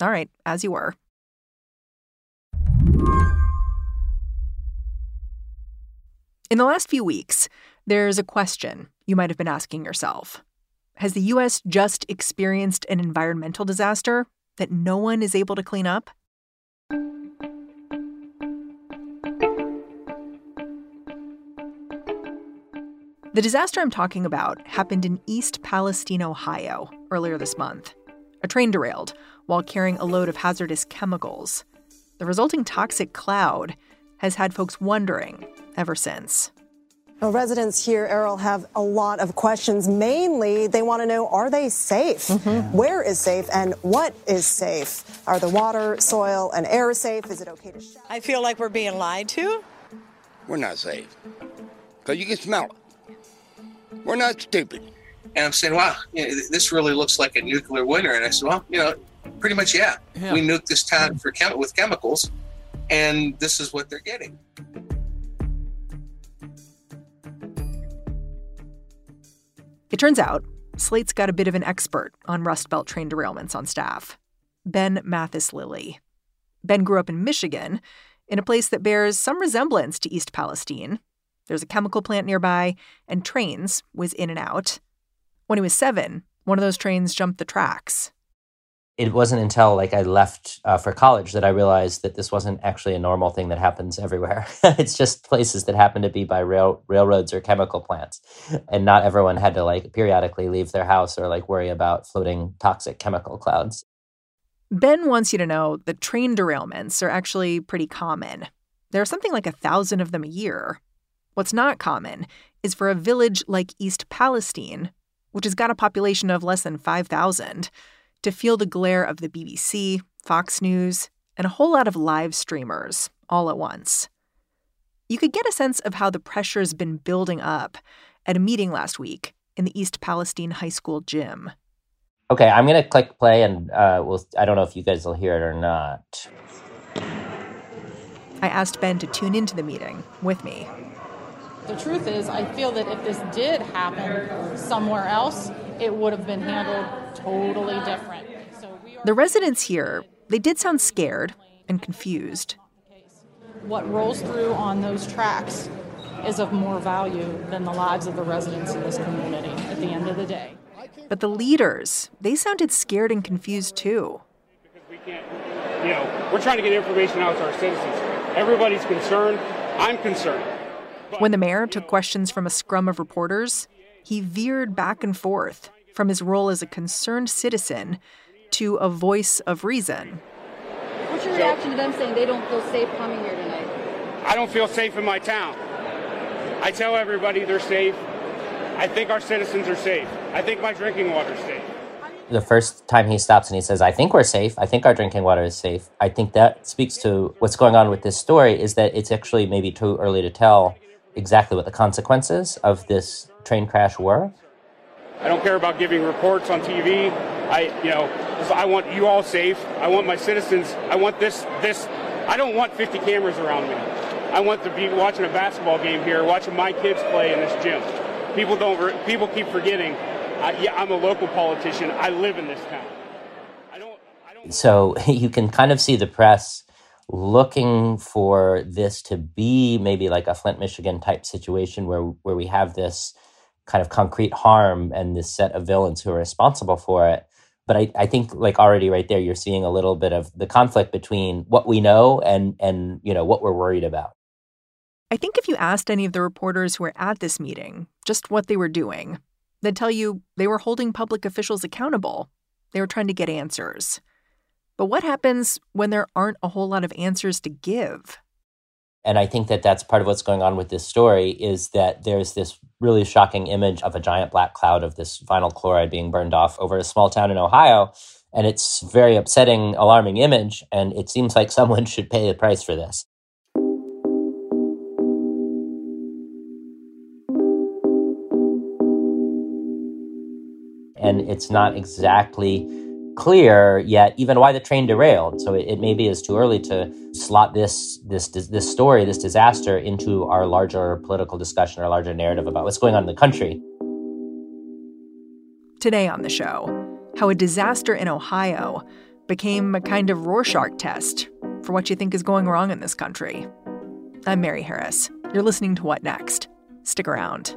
All right, as you were. In the last few weeks, there's a question you might have been asking yourself. Has the U.S. just experienced an environmental disaster that no one is able to clean up? The disaster I'm talking about happened in East Palestine, Ohio, earlier this month. A train derailed while carrying a load of hazardous chemicals. The resulting toxic cloud has had folks wondering ever since. Well, residents here, Errol, have a lot of questions. Mainly, they want to know are they safe? Mm-hmm. Where is safe and what is safe? Are the water, soil, and air safe? Is it okay to shower? I feel like we're being lied to. We're not safe because you can smell it. We're not stupid. And I'm saying, wow, you know, this really looks like a nuclear winter. And I said, well, you know, pretty much, yeah. yeah. We nuked this town for chem- with chemicals, and this is what they're getting. It turns out Slate's got a bit of an expert on Rust Belt train derailments on staff Ben Mathis Lilley. Ben grew up in Michigan, in a place that bears some resemblance to East Palestine. There's a chemical plant nearby, and trains whiz in and out. When he was seven, one of those trains jumped the tracks. It wasn't until like I left uh, for college that I realized that this wasn't actually a normal thing that happens everywhere. it's just places that happen to be by rail railroads or chemical plants, and not everyone had to like periodically leave their house or like worry about floating toxic chemical clouds. Ben wants you to know that train derailments are actually pretty common. There are something like a thousand of them a year. What's not common is for a village like East Palestine which has got a population of less than 5,000, to feel the glare of the BBC, Fox News, and a whole lot of live streamers all at once. You could get a sense of how the pressure's been building up at a meeting last week in the East Palestine High School gym. Okay, I'm going to click play and uh, we'll, I don't know if you guys will hear it or not. I asked Ben to tune into the meeting with me. The truth is, I feel that if this did happen somewhere else, it would have been handled totally different. So the residents here, they did sound scared and confused. What rolls through on those tracks is of more value than the lives of the residents in this community at the end of the day. But the leaders, they sounded scared and confused too. Because we can't, you know, we're trying to get information out to our citizens. Everybody's concerned. I'm concerned. When the mayor took questions from a scrum of reporters, he veered back and forth from his role as a concerned citizen to a voice of reason. What's your reaction to them saying they don't feel safe coming here tonight? I don't feel safe in my town. I tell everybody they're safe. I think our citizens are safe. I think my drinking water is safe. The first time he stops and he says, I think we're safe. I think our drinking water is safe. I think that speaks to what's going on with this story is that it's actually maybe too early to tell exactly what the consequences of this train crash were. I don't care about giving reports on TV. I, you know, I want you all safe. I want my citizens. I want this, this. I don't want 50 cameras around me. I want to be watching a basketball game here, watching my kids play in this gym. People don't. People keep forgetting. I, yeah, I'm a local politician. I live in this town. I don't. I don't. So you can kind of see the press looking for this to be maybe like a Flint, Michigan type situation where where we have this kind of concrete harm and this set of villains who are responsible for it, But I, I think like already right there, you're seeing a little bit of the conflict between what we know and and you know what we're worried about. I think if you asked any of the reporters who were at this meeting just what they were doing, they'd tell you they were holding public officials accountable. They were trying to get answers. But what happens when there aren't a whole lot of answers to give? And I think that that's part of what's going on with this story is that there's this really shocking image of a giant black cloud of this vinyl chloride being burned off over a small town in Ohio. And it's very upsetting, alarming image. And it seems like someone should pay the price for this. And it's not exactly clear yet even why the train derailed. So it, it maybe is too early to slot this this this story, this disaster, into our larger political discussion, our larger narrative about what's going on in the country. Today on the show, how a disaster in Ohio became a kind of Rorschach test for what you think is going wrong in this country. I'm Mary Harris. You're listening to What Next? Stick around.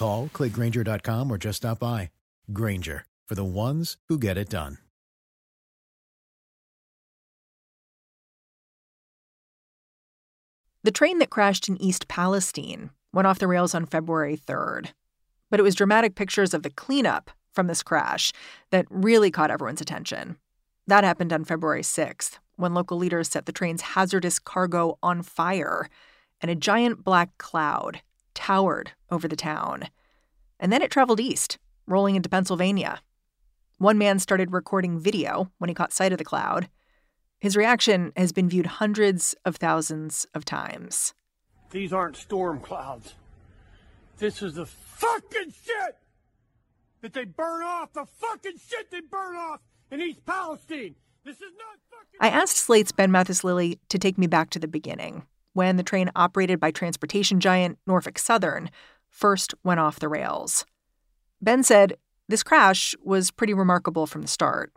Call, clickgrainger.com, or just stop by. Grainger, for the ones who get it done. The train that crashed in East Palestine went off the rails on February 3rd. But it was dramatic pictures of the cleanup from this crash that really caught everyone's attention. That happened on February 6th, when local leaders set the train's hazardous cargo on fire, and a giant black cloud towered over the town. And then it traveled east, rolling into Pennsylvania. One man started recording video when he caught sight of the cloud. His reaction has been viewed hundreds of thousands of times. These aren't storm clouds. This is the fucking shit that they burn off, the fucking shit they burn off in East Palestine. This is not fucking. I asked Slate's Ben Mathis Lilley to take me back to the beginning when the train operated by transportation giant Norfolk Southern first went off the rails. Ben said this crash was pretty remarkable from the start.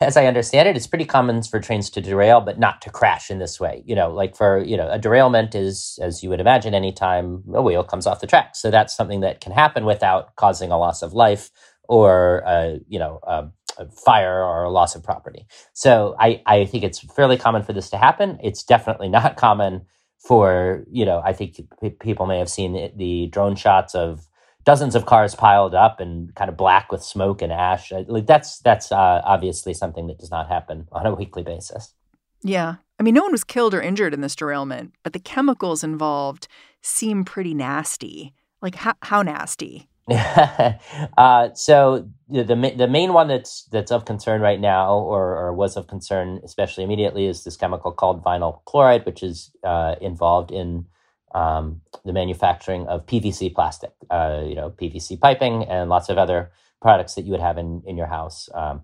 As I understand it, it's pretty common for trains to derail, but not to crash in this way. You know, like for, you know, a derailment is, as you would imagine, anytime a wheel comes off the track. So that's something that can happen without causing a loss of life or, uh, you know, a, a fire or a loss of property. So I, I think it's fairly common for this to happen. It's definitely not common for, you know, I think p- people may have seen the, the drone shots of dozens of cars piled up and kind of black with smoke and ash. Uh, like that's that's uh, obviously something that does not happen on a weekly basis. Yeah. I mean, no one was killed or injured in this derailment, but the chemicals involved seem pretty nasty. Like, how, how nasty? uh, so the, the main one that's that's of concern right now, or, or was of concern, especially immediately, is this chemical called vinyl chloride, which is uh, involved in um, the manufacturing of PVC plastic, uh, you know, PVC piping, and lots of other products that you would have in in your house. Um,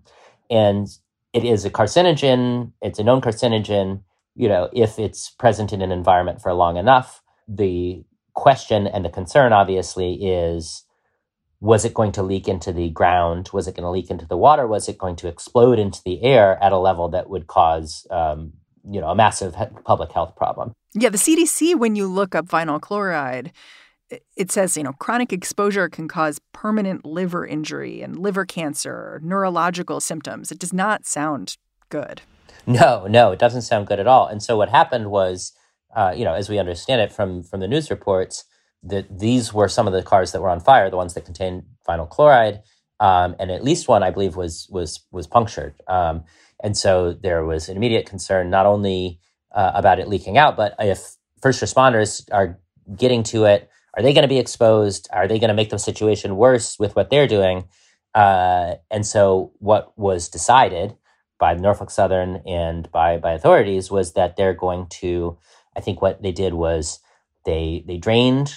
and it is a carcinogen. It's a known carcinogen. You know, if it's present in an environment for long enough, the question and the concern, obviously, is was it going to leak into the ground? Was it going to leak into the water? Was it going to explode into the air at a level that would cause, um, you know, a massive public health problem? Yeah, the CDC, when you look up vinyl chloride, it says, you know, chronic exposure can cause permanent liver injury and liver cancer, neurological symptoms. It does not sound good. No, no, it doesn't sound good at all. And so what happened was, uh, you know, as we understand it from from the news reports, that these were some of the cars that were on fire, the ones that contained vinyl chloride, um, and at least one, I believe, was was was punctured. Um, and so there was an immediate concern not only uh, about it leaking out, but if first responders are getting to it are they going to be exposed? Are they going to make the situation worse with what they're doing? Uh, and so, what was decided by Norfolk Southern and by by authorities was that they're going to. I think what they did was they they drained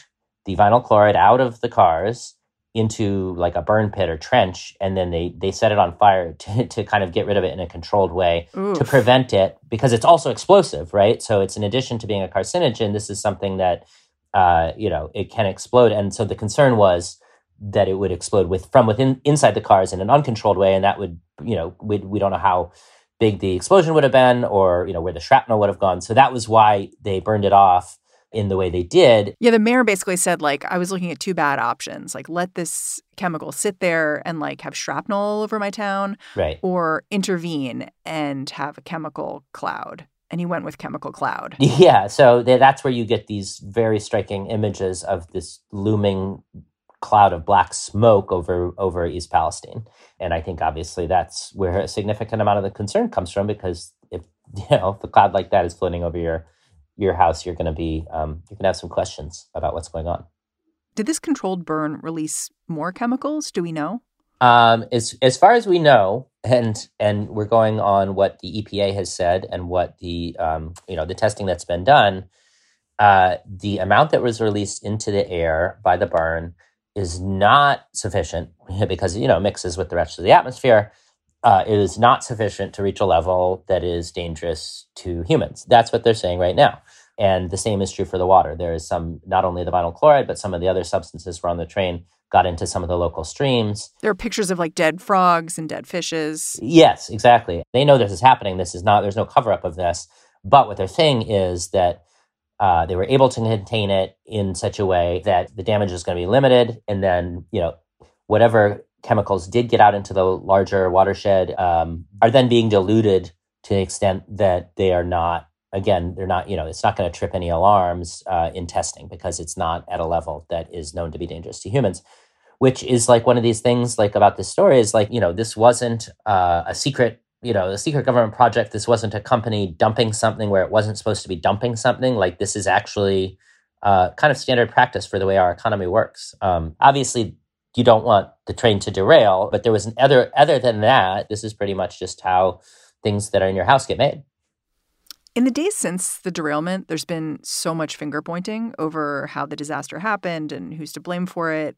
the vinyl chloride out of the cars into like a burn pit or trench, and then they they set it on fire to, to kind of get rid of it in a controlled way Oof. to prevent it because it's also explosive, right? So it's in addition to being a carcinogen, this is something that uh, you know, it can explode. And so the concern was that it would explode with from within inside the cars in an uncontrolled way, and that would, you know, we we don't know how big the explosion would have been, or you know, where the shrapnel would have gone. So that was why they burned it off in the way they did. Yeah, the mayor basically said like I was looking at two bad options, like let this chemical sit there and like have shrapnel all over my town, right, or intervene and have a chemical cloud and he went with chemical cloud. Yeah, so that's where you get these very striking images of this looming cloud of black smoke over over East Palestine. And I think obviously that's where a significant amount of the concern comes from because if you know if a cloud like that is floating over your your house, you're going to be um, you're going to have some questions about what's going on. Did this controlled burn release more chemicals? Do we know? Um, as as far as we know, and and we're going on what the EPA has said and what the um, you know the testing that's been done. Uh, the amount that was released into the air by the burn is not sufficient because you know mixes with the rest of the atmosphere. Uh, it is not sufficient to reach a level that is dangerous to humans. That's what they're saying right now. And the same is true for the water. There is some, not only the vinyl chloride, but some of the other substances were on the train got into some of the local streams. There are pictures of like dead frogs and dead fishes. Yes, exactly. They know this is happening. This is not, there's no cover up of this. But what they're saying is that uh, they were able to contain it in such a way that the damage is going to be limited. And then, you know, whatever chemicals did get out into the larger watershed um, are then being diluted to the extent that they are not again, they're not, you know, it's not going to trip any alarms uh, in testing because it's not at a level that is known to be dangerous to humans. Which is like one of these things, like about this story, is like, you know, this wasn't uh, a secret, you know, a secret government project. This wasn't a company dumping something where it wasn't supposed to be dumping something. Like, this is actually uh, kind of standard practice for the way our economy works. Um, obviously, you don't want the train to derail, but there was an other, other than that, this is pretty much just how things that are in your house get made. In the days since the derailment, there's been so much finger pointing over how the disaster happened and who's to blame for it.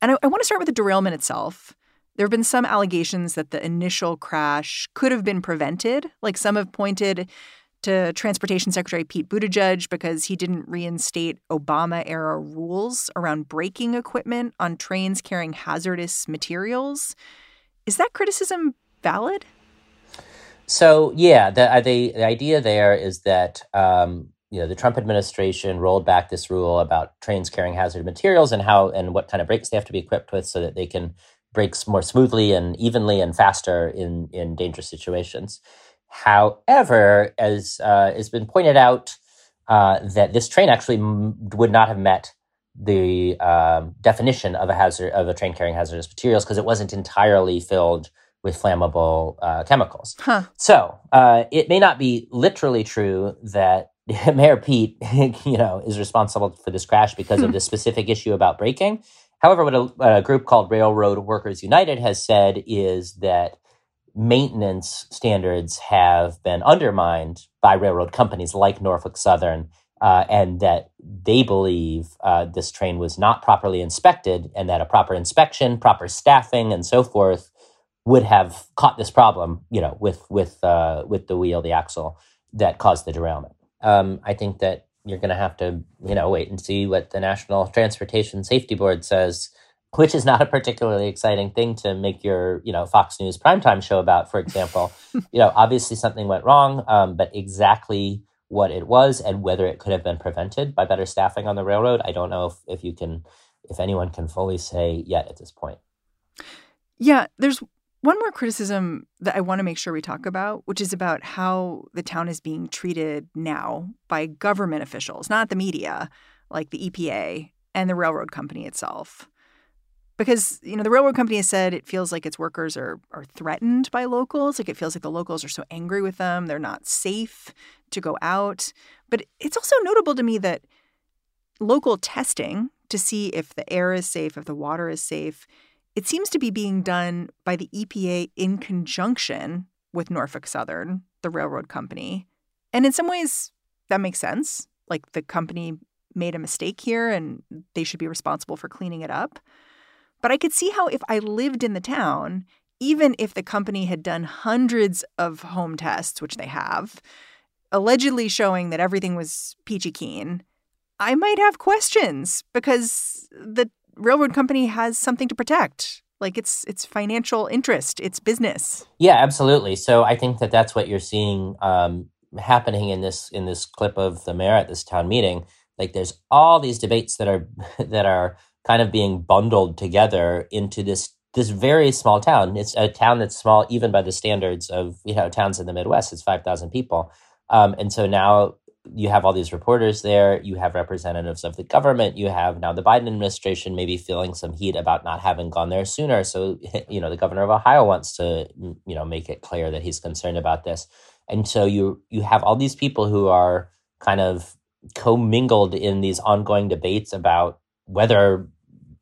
And I, I want to start with the derailment itself. There have been some allegations that the initial crash could have been prevented. Like some have pointed to Transportation Secretary Pete Buttigieg because he didn't reinstate Obama era rules around braking equipment on trains carrying hazardous materials. Is that criticism valid? So yeah, the, uh, the the idea there is that um, you know the Trump administration rolled back this rule about trains carrying hazardous materials and how and what kind of brakes they have to be equipped with so that they can brake more smoothly and evenly and faster in in dangerous situations. However, as uh, has been pointed out, uh, that this train actually m- would not have met the um, definition of a hazard of a train carrying hazardous materials because it wasn't entirely filled with flammable uh, chemicals. Huh. So uh, it may not be literally true that Mayor Pete, you know, is responsible for this crash because of this specific issue about braking. However, what a, a, group called Railroad Workers United has said is that maintenance standards have been undermined by railroad companies like Norfolk Southern, uh, and that they believe uh, this train was not properly inspected, and that a proper inspection, proper staffing, and so forth would have caught this problem, you know, with with uh, with the wheel, the axle that caused the derailment. Um, I think that you're going to have to, you know, wait and see what the National Transportation Safety Board says, which is not a particularly exciting thing to make your, you know, Fox News primetime show about, for example. you know, obviously something went wrong, um, but exactly what it was and whether it could have been prevented by better staffing on the railroad, I don't know if, if you can, if anyone can fully say yet at this point. Yeah, there's one more criticism that I want to make sure we talk about, which is about how the town is being treated now by government officials, not the media, like the EPA and the railroad company itself. Because, you know, the railroad company has said it feels like its workers are are threatened by locals. Like it feels like the locals are so angry with them. They're not safe to go out. But it's also notable to me that local testing to see if the air is safe, if the water is safe, it seems to be being done by the EPA in conjunction with Norfolk Southern, the railroad company. And in some ways, that makes sense. Like the company made a mistake here and they should be responsible for cleaning it up. But I could see how if I lived in the town, even if the company had done hundreds of home tests, which they have, allegedly showing that everything was peachy keen, I might have questions because the railroad company has something to protect. Like it's it's financial interest it's business. Yeah absolutely. So i think that that's what you're seeing um, happening in this in this clip of the mayor at this town meeting. Like there's all these debates that are that are kind of being bundled together into this this very small town. It's a town that's small even by the standards of you know towns in the midwest. It's 5000 people. Um, and so now you have all these reporters there, you have representatives of the government, you have now the Biden administration maybe feeling some heat about not having gone there sooner. So, you know, the governor of Ohio wants to, you know, make it clear that he's concerned about this. And so you you have all these people who are kind of commingled in these ongoing debates about whether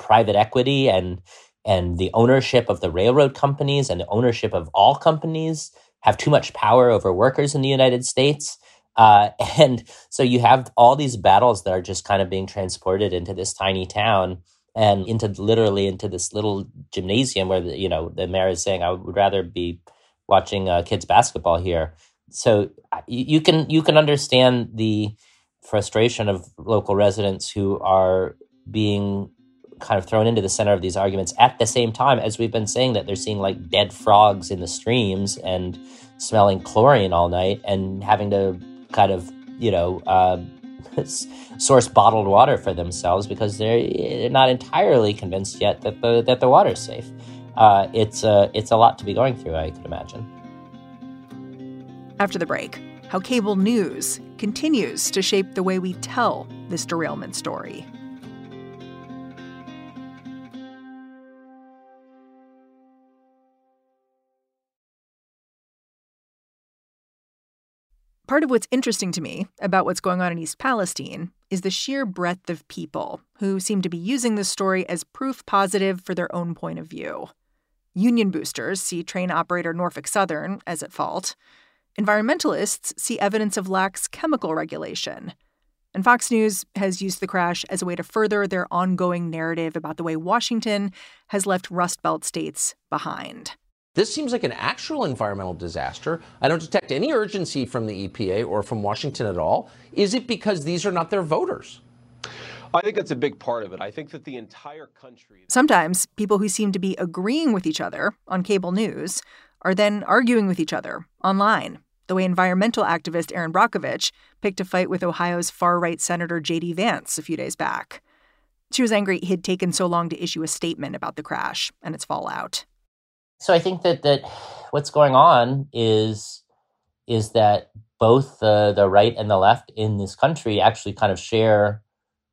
private equity and and the ownership of the railroad companies and the ownership of all companies have too much power over workers in the United States uh, and so you have all these battles that are just kind of being transported into this tiny town and into literally into this little gymnasium where the, you know the mayor is saying I would rather be watching uh, kids basketball here. So you, you can you can understand the frustration of local residents who are being kind of thrown into the center of these arguments at the same time as we've been saying that they're seeing like dead frogs in the streams and smelling chlorine all night and having to kind of, you know, uh, source bottled water for themselves because they're not entirely convinced yet that the that the water's safe. Uh, it's a it's a lot to be going through. I could imagine. After the break, how cable news continues to shape the way we tell this derailment story. Part of what's interesting to me about what's going on in East Palestine is the sheer breadth of people who seem to be using this story as proof positive for their own point of view. Union boosters see train operator Norfolk Southern as at fault. Environmentalists see evidence of lax chemical regulation. And Fox News has used the crash as a way to further their ongoing narrative about the way Washington has left Rust Belt states behind. This seems like an actual environmental disaster. I don't detect any urgency from the EPA or from Washington at all. Is it because these are not their voters? I think that's a big part of it. I think that the entire country. Sometimes people who seem to be agreeing with each other on cable news are then arguing with each other online, the way environmental activist Erin Brockovich picked a fight with Ohio's far right Senator J.D. Vance a few days back. She was angry he'd taken so long to issue a statement about the crash and its fallout. So I think that that what's going on is is that both the the right and the left in this country actually kind of share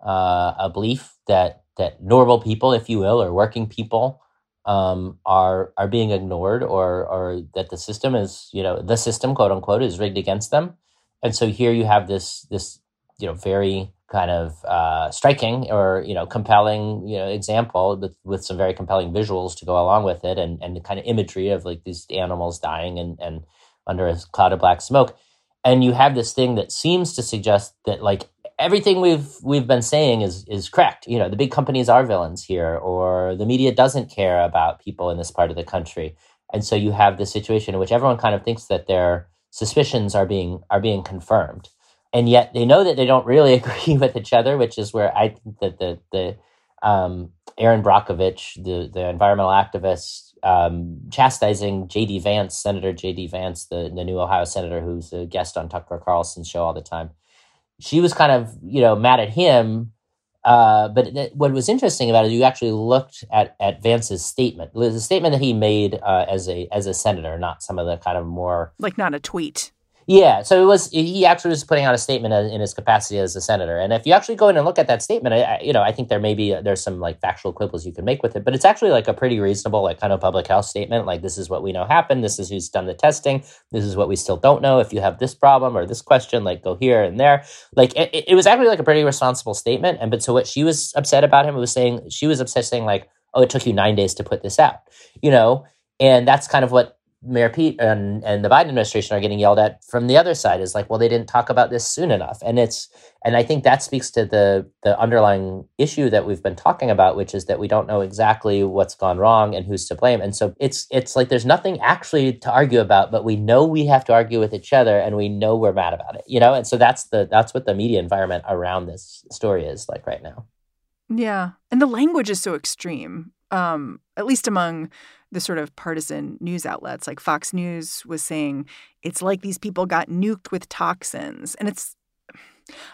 uh, a belief that that normal people, if you will, or working people, um, are are being ignored, or or that the system is you know the system quote unquote is rigged against them, and so here you have this this you know very kind of uh, striking or you know compelling you know example with, with some very compelling visuals to go along with it and and the kind of imagery of like these animals dying and and under a cloud of black smoke. And you have this thing that seems to suggest that like everything we've we've been saying is is correct. You know the big companies are villains here or the media doesn't care about people in this part of the country. And so you have this situation in which everyone kind of thinks that their suspicions are being are being confirmed and yet they know that they don't really agree with each other, which is where I think that the the um, Erin Brockovich, the the environmental activist, um, chastising J.D. Vance, Senator J.D. Vance, the the new Ohio senator who's a guest on Tucker Carlson's show all the time. She was kind of you know mad at him. Uh, but th- what was interesting about it, you actually looked at, at Vance's statement. the statement that he made uh, as a as a senator, not some of the kind of more like not a tweet. Yeah, so it was. He actually was putting out a statement in his capacity as a senator, and if you actually go in and look at that statement, I, you know, I think there may be uh, there's some like factual quibbles you can make with it, but it's actually like a pretty reasonable, like kind of public health statement. Like this is what we know happened. This is who's done the testing. This is what we still don't know. If you have this problem or this question, like go here and there. Like it, it was actually like a pretty responsible statement. And but so what she was upset about him was saying she was upset saying like, oh, it took you nine days to put this out, you know, and that's kind of what Mayor Pete and, and the Biden administration are getting yelled at from the other side is like, well, they didn't talk about this soon enough. And it's and I think that speaks to the the underlying issue that we've been talking about, which is that we don't know exactly what's gone wrong and who's to blame. And so it's it's like there's nothing actually to argue about, but we know we have to argue with each other and we know we're mad about it. You know, and so that's the that's what the media environment around this story is like right now. Yeah. And the language is so extreme. Um, at least among the sort of partisan news outlets like Fox News was saying it's like these people got nuked with toxins and it's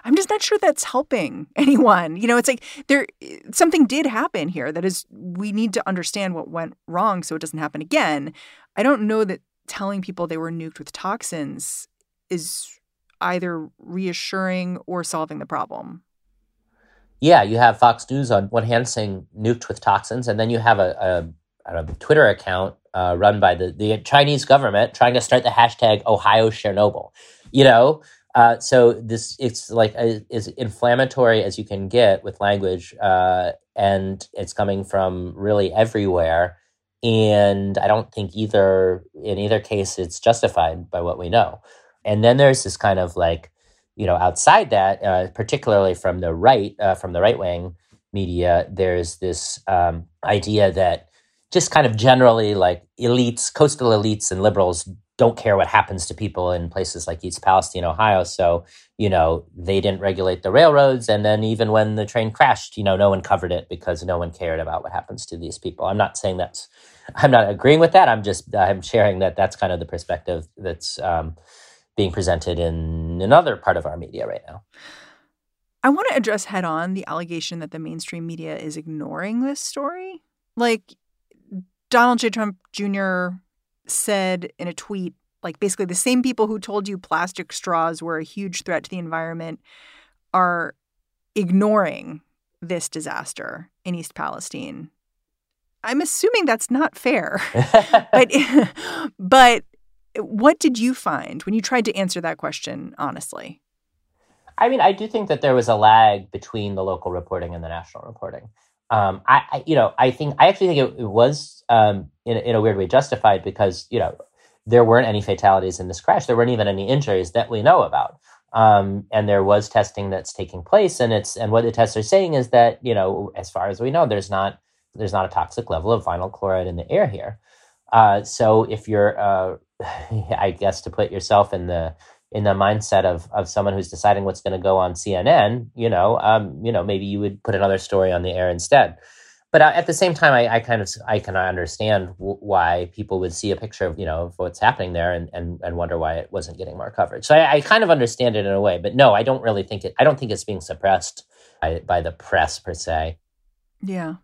I'm just not sure that's helping anyone. You know, it's like there something did happen here that is we need to understand what went wrong so it doesn't happen again. I don't know that telling people they were nuked with toxins is either reassuring or solving the problem. Yeah, you have Fox News on one hand saying nuked with toxins, and then you have a, a a Twitter account uh, run by the, the Chinese government trying to start the hashtag Ohio Chernobyl. You know, uh, so this it's like as inflammatory as you can get with language, uh, and it's coming from really everywhere. And I don't think either in either case it's justified by what we know. And then there's this kind of like, you know, outside that, uh, particularly from the right, uh, from the right wing media, there's this um, idea that just kind of generally like elites, coastal elites and liberals don't care what happens to people in places like East Palestine, Ohio. So, you know, they didn't regulate the railroads. And then even when the train crashed, you know, no one covered it because no one cared about what happens to these people. I'm not saying that's, I'm not agreeing with that. I'm just, I'm sharing that that's kind of the perspective that's um, being presented in another part of our media right now. I want to address head on the allegation that the mainstream media is ignoring this story. Like, Donald J. Trump Jr. said in a tweet, like basically the same people who told you plastic straws were a huge threat to the environment are ignoring this disaster in East Palestine. I'm assuming that's not fair. but but what did you find when you tried to answer that question honestly? I mean, I do think that there was a lag between the local reporting and the national reporting um, I, I, you know, I think I actually think it, it was um, in, in a weird way justified because you know there weren't any fatalities in this crash. There weren't even any injuries that we know about. Um, and there was testing that's taking place, and it's and what the tests are saying is that you know, as far as we know, there's not there's not a toxic level of vinyl chloride in the air here. Uh, so if you're, uh, I guess, to put yourself in the in the mindset of of someone who's deciding what's going to go on CNN, you know, um, you know, maybe you would put another story on the air instead. But uh, at the same time, I, I, kind of I can understand w- why people would see a picture of you know of what's happening there and, and and wonder why it wasn't getting more coverage. So I, I kind of understand it in a way, but no, I don't really think it. I don't think it's being suppressed by, by the press per se. Yeah,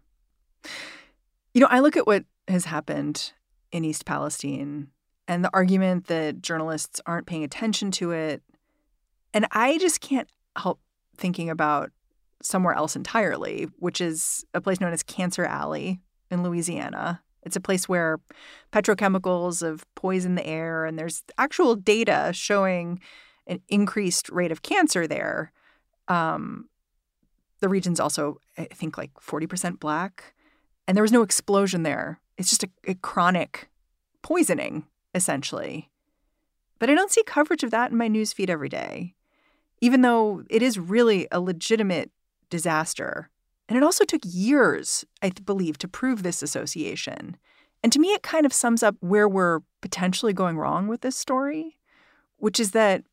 you know, I look at what has happened in East Palestine and the argument that journalists aren't paying attention to it. And I just can't help thinking about somewhere else entirely, which is a place known as Cancer Alley in Louisiana. It's a place where petrochemicals have poisoned the air, and there's actual data showing an increased rate of cancer there. Um, the region's also, I think, like 40% black, and there was no explosion there. It's just a, a chronic poisoning essentially. But I don't see coverage of that in my newsfeed every day, even though it is really a legitimate disaster. And it also took years, I believe, to prove this association. And to me, it kind of sums up where we're potentially going wrong with this story, which is that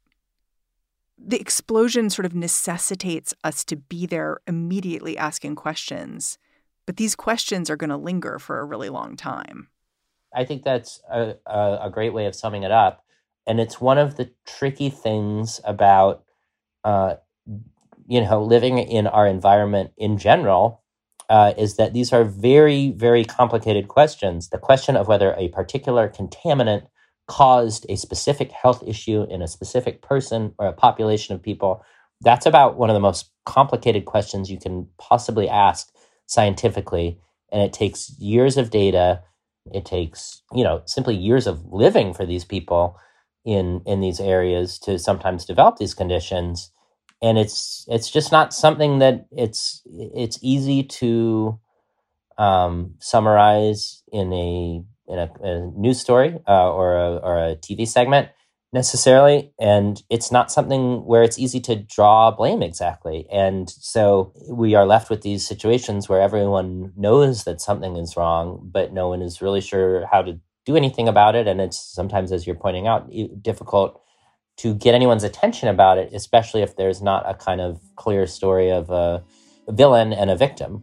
the explosion sort of necessitates us to be there immediately asking questions. But these questions are going to linger for a really long time. I think that's a, a, a, great way of summing it up. And it's one of the tricky things about, uh, you know, living in our environment in general uh, is that these are very, very complicated questions. The question of whether a particular contaminant caused a specific health issue in a specific person or a population of people, that's about one of the most complicated questions you can possibly ask scientifically. And it takes years of data. It takes, you know, simply years of living for these people in in these areas to sometimes develop these conditions. And it's it's just not something that it's it's easy to um, summarize in a in a, a news story uh, or, a, or a TV segment necessarily. And it's not something where it's easy to draw blame exactly. And so we are left with these situations where everyone knows that something is wrong, but no one is really sure how to do anything about it. And it's sometimes, as you're pointing out, difficult to get anyone's attention about it, especially if there's not a kind of clear story of a villain and a victim.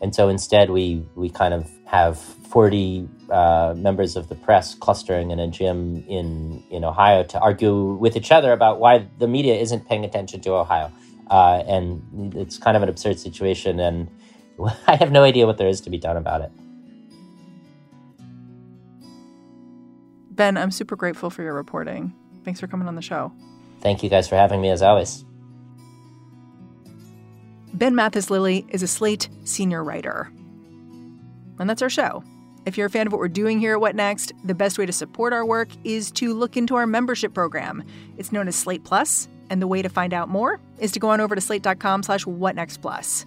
And so instead, we we kind of have 40 uh, members of the press clustering in a gym in in Ohio to argue with each other about why the media isn't paying attention to Ohio. Uh, and it's kind of an absurd situation, and I have no idea what there is to be done about it. Ben, I'm super grateful for your reporting. Thanks for coming on the show. Thank you guys for having me as always. Ben Mathis Lilley is a Slate senior writer. And that's our show. If you're a fan of what we're doing here at What Next, the best way to support our work is to look into our membership program. It's known as Slate Plus, and the way to find out more is to go on over to slate.com slash whatnextplus.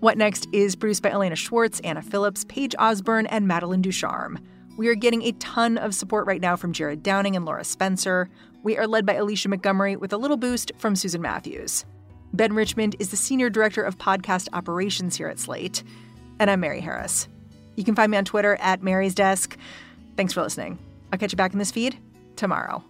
What Next is produced by Elena Schwartz, Anna Phillips, Paige Osborne, and Madeline Ducharme. We are getting a ton of support right now from Jared Downing and Laura Spencer. We are led by Alicia Montgomery with a little boost from Susan Matthews. Ben Richmond is the Senior Director of Podcast Operations here at Slate. And I'm Mary Harris. You can find me on Twitter at Mary's Desk. Thanks for listening. I'll catch you back in this feed tomorrow.